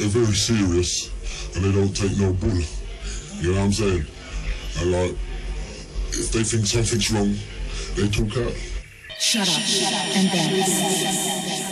they're very serious and they don't take no bull. You know what I'm saying? And like, if they think something's wrong, they talk out. Shut up and dance.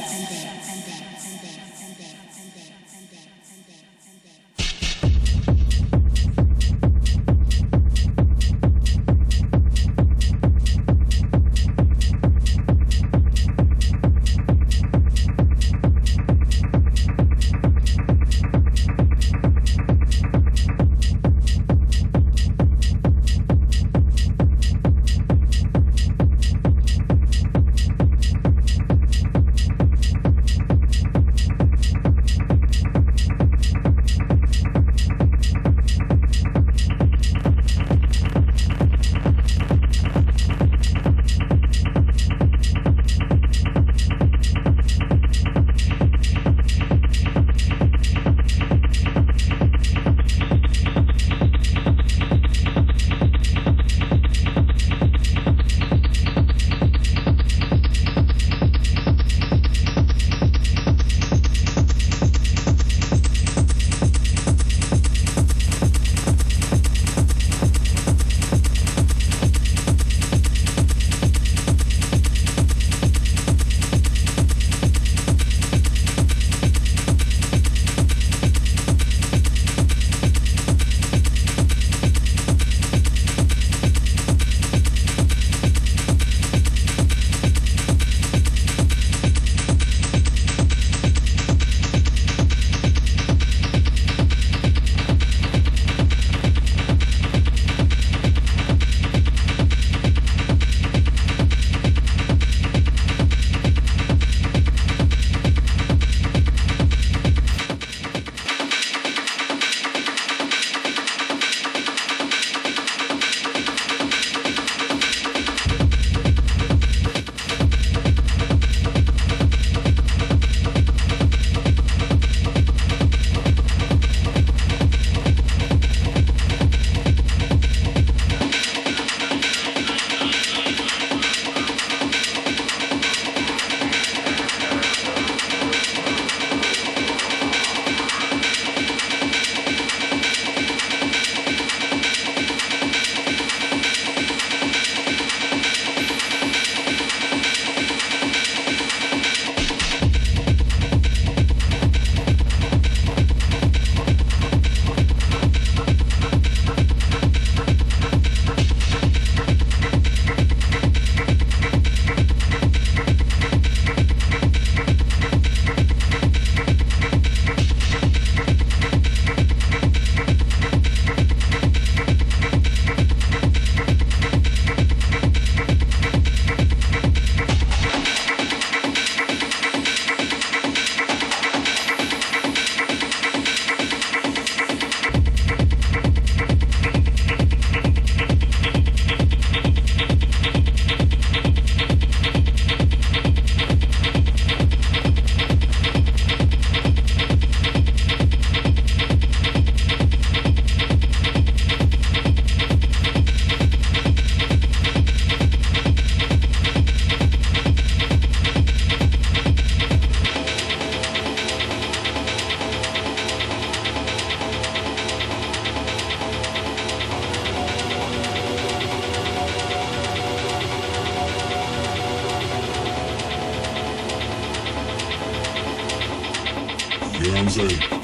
You